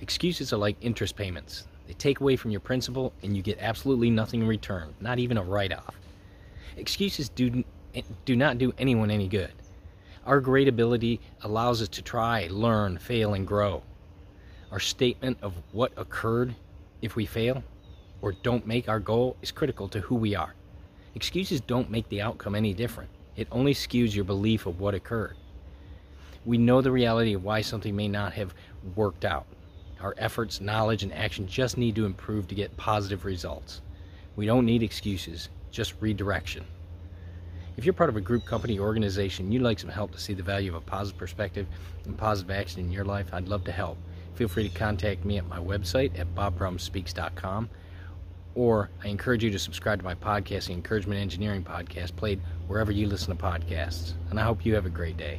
Excuses are like interest payments. They take away from your principal and you get absolutely nothing in return, not even a write off. Excuses do, do not do anyone any good. Our great ability allows us to try, learn, fail, and grow. Our statement of what occurred if we fail or don't make our goal is critical to who we are. Excuses don't make the outcome any different, it only skews your belief of what occurred. We know the reality of why something may not have worked out. Our efforts, knowledge, and action just need to improve to get positive results. We don't need excuses, just redirection. If you're part of a group, company, organization, you'd like some help to see the value of a positive perspective and positive action in your life, I'd love to help. Feel free to contact me at my website at bobbrumspeaks.com or I encourage you to subscribe to my podcast, the Encouragement Engineering Podcast, played wherever you listen to podcasts. And I hope you have a great day.